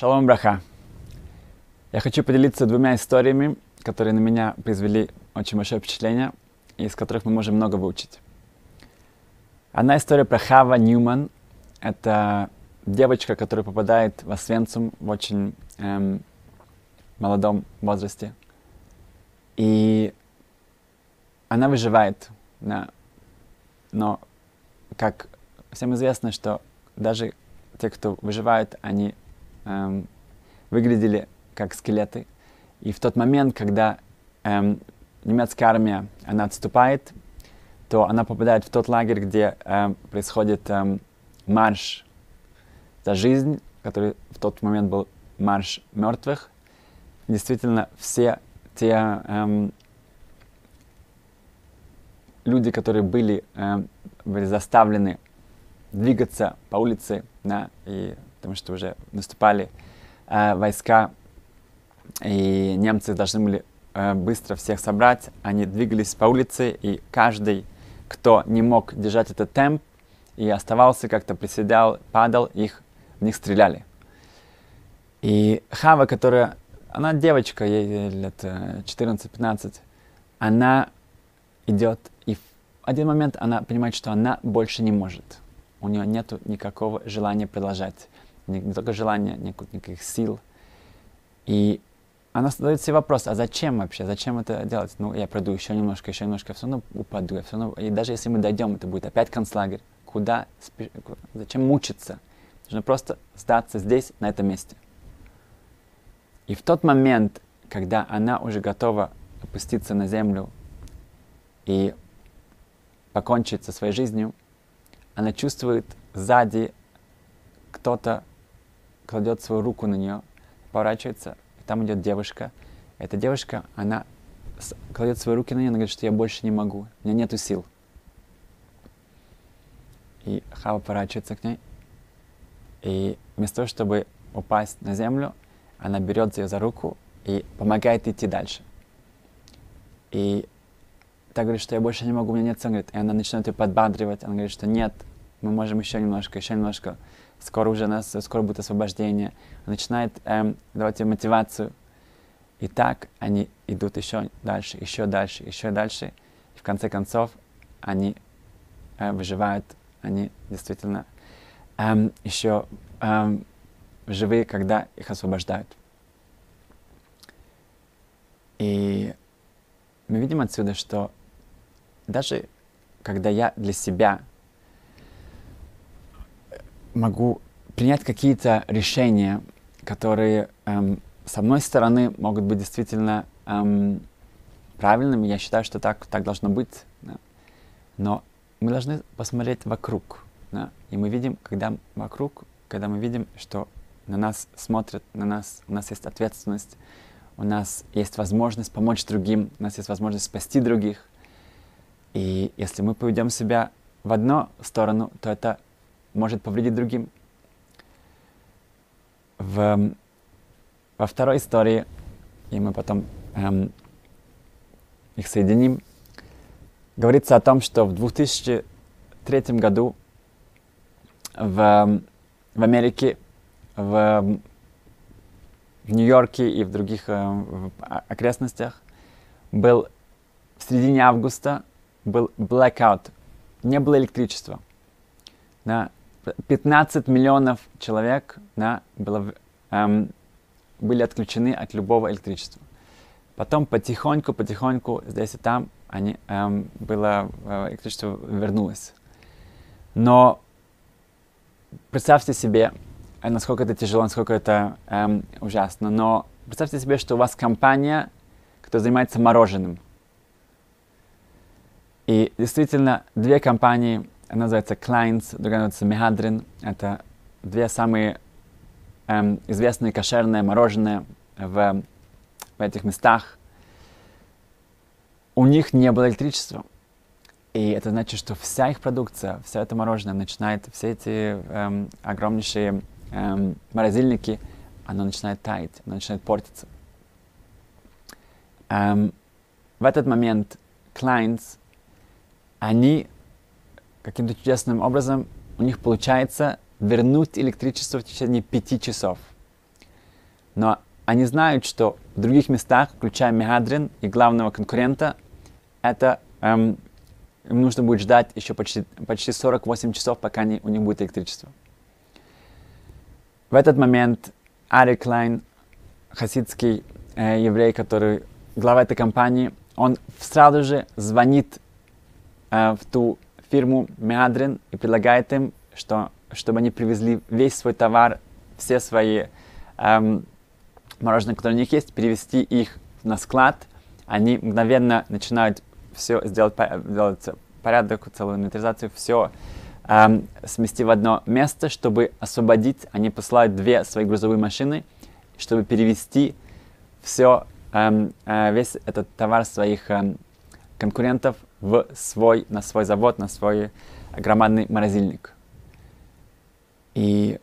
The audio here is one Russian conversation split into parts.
Шалом, браха. Я хочу поделиться двумя историями, которые на меня произвели очень большое впечатление, и из которых мы можем много выучить. Одна история про Хава Ньюман. Это девочка, которая попадает в Освенцим в очень эм, молодом возрасте. И она выживает, да. но, как всем известно, что даже те, кто выживают, они эм, выглядели как скелеты. И в тот момент, когда эм, немецкая армия, она отступает, то она попадает в тот лагерь, где эм, происходит эм, марш за жизнь, который в тот момент был марш мертвых. Действительно, все те эм, люди, которые были, эм, были заставлены двигаться по улице, да, и потому что уже наступали э, войска, и немцы должны были э, быстро всех собрать. Они двигались по улице, и каждый, кто не мог держать этот темп и оставался, как-то приседал, падал, их, в них стреляли. И Хава, которая, она девочка, ей лет 14-15, э, она идет, и в один момент она понимает, что она больше не может. У нее нет никакого желания продолжать не, только желания, никаких, сил. И она задает себе вопрос, а зачем вообще, зачем это делать? Ну, я пройду еще немножко, еще немножко, все равно упаду, я все равно... И даже если мы дойдем, это будет опять концлагерь. Куда, спи... зачем мучиться? Нужно просто сдаться здесь, на этом месте. И в тот момент, когда она уже готова опуститься на землю и покончить со своей жизнью, она чувствует сзади кто-то кладет свою руку на нее, поворачивается, и там идет девушка. Эта девушка, она кладет свои руки на нее, она говорит, что я больше не могу, у меня нету сил. И Хава поворачивается к ней, и вместо того, чтобы упасть на землю, она берет ее за руку и помогает идти дальше. И так говорит, что я больше не могу, у меня нет сил. И она начинает ее подбадривать. Она говорит, что нет, мы можем еще немножко, еще немножко скоро уже нас, скоро будет освобождение. Он начинает эм, давать им мотивацию. И так они идут еще дальше, еще дальше, еще дальше. И в конце концов они э, выживают, они действительно эм, еще эм, живые, когда их освобождают. И мы видим отсюда, что даже когда я для себя могу принять какие-то решения, которые эм, с одной стороны могут быть действительно эм, правильными, я считаю, что так, так должно быть, да. но мы должны посмотреть вокруг, да, и мы видим, когда вокруг, когда мы видим, что на нас смотрят, на нас, у нас есть ответственность, у нас есть возможность помочь другим, у нас есть возможность спасти других. И если мы поведем себя в одну сторону, то это может повредить другим. В, во второй истории, и мы потом эм, их соединим, говорится о том, что в 2003 году в, в Америке, в, в Нью-Йорке и в других э, в окрестностях был в середине августа был blackout, не было электричества. Да, 15 миллионов человек да, было, эм, были отключены от любого электричества. Потом потихоньку, потихоньку здесь и там они, эм, было, э, электричество вернулось. Но представьте себе, э, насколько это тяжело, насколько это эм, ужасно. Но представьте себе, что у вас компания, которая занимается мороженым. И действительно, две компании называется Kleins, другая называется Mehadrin. Это две самые эм, известные кошерные мороженые в, в этих местах. У них не было электричества. И это значит, что вся их продукция, все это мороженое начинает, все эти эм, огромнейшие эм, морозильники, оно начинает таять, оно начинает портиться. Эм, в этот момент Kleins, они каким-то чудесным образом у них получается вернуть электричество в течение пяти часов. Но они знают, что в других местах, включая Мегадрин и главного конкурента, это эм, им нужно будет ждать еще почти, почти 48 часов, пока не, у них будет электричество. В этот момент Ари Клайн, хасидский э, еврей, который глава этой компании, он сразу же звонит э, в ту фирму Меадрин и предлагает им, что, чтобы они привезли весь свой товар, все свои эм, мороженое, которое у них есть, перевести их на склад. Они мгновенно начинают все сделать, делать порядок, целую инвентаризацию, все эм, смести в одно место, чтобы освободить. Они посылают две свои грузовые машины, чтобы перевести все, эм, э, весь этот товар своих эм, конкурентов в свой, на свой завод, на свой громадный морозильник. И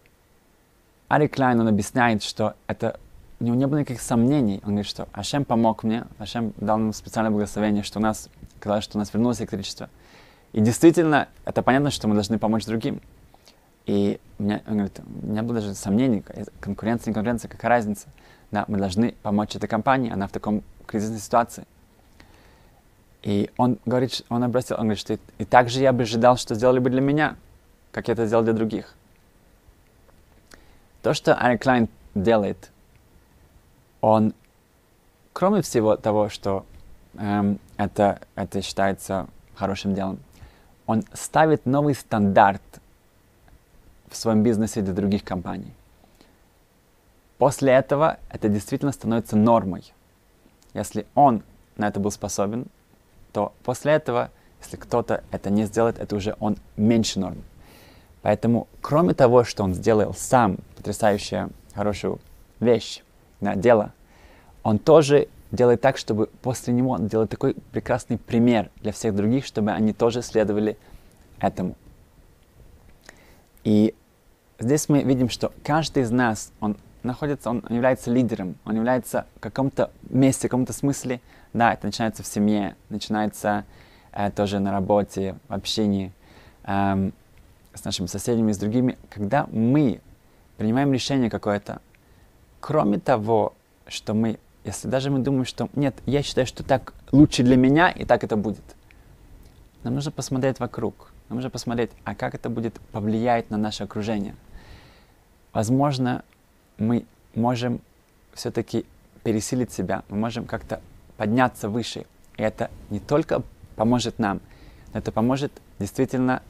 Ари Клайн, он объясняет, что это у него не было никаких сомнений. Он говорит, что Ашем помог мне, Ашем дал нам специальное благословение, что у нас, сказал, что у нас вернулось электричество. И действительно, это понятно, что мы должны помочь другим. И у меня, он говорит, у меня было даже сомнений, конкуренция, не конкуренция, какая разница. Да, мы должны помочь этой компании, она в таком кризисной ситуации. И он говорит, он обратил, он говорит, что и, и так же я бы ожидал, что сделали бы для меня, как я это сделал для других. То, что Ари Клайн делает, он, кроме всего того, что эм, это, это считается хорошим делом, он ставит новый стандарт в своем бизнесе для других компаний. После этого это действительно становится нормой. Если он на это был способен, то после этого, если кто-то это не сделает, это уже он меньше нормы. Поэтому, кроме того, что он сделал сам потрясающую, хорошую вещь, да, дело, он тоже делает так, чтобы после него он делает такой прекрасный пример для всех других, чтобы они тоже следовали этому. И здесь мы видим, что каждый из нас, он находится, он является лидером, он является в каком-то месте, в каком-то смысле, да, это начинается в семье, начинается э, тоже на работе, в общении эм, с нашими соседями, с другими. Когда мы принимаем решение какое-то, кроме того, что мы если даже мы думаем, что нет, я считаю, что так лучше для меня, и так это будет. Нам нужно посмотреть вокруг. Нам нужно посмотреть, а как это будет повлиять на наше окружение. Возможно, мы можем все-таки пересилить себя, мы можем как-то подняться выше. И это не только поможет нам, но это поможет действительно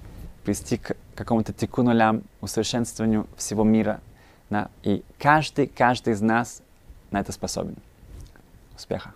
привести к какому-то теку нулям, усовершенствованию всего мира. Да? И каждый, каждый из нас на это способен. Успеха!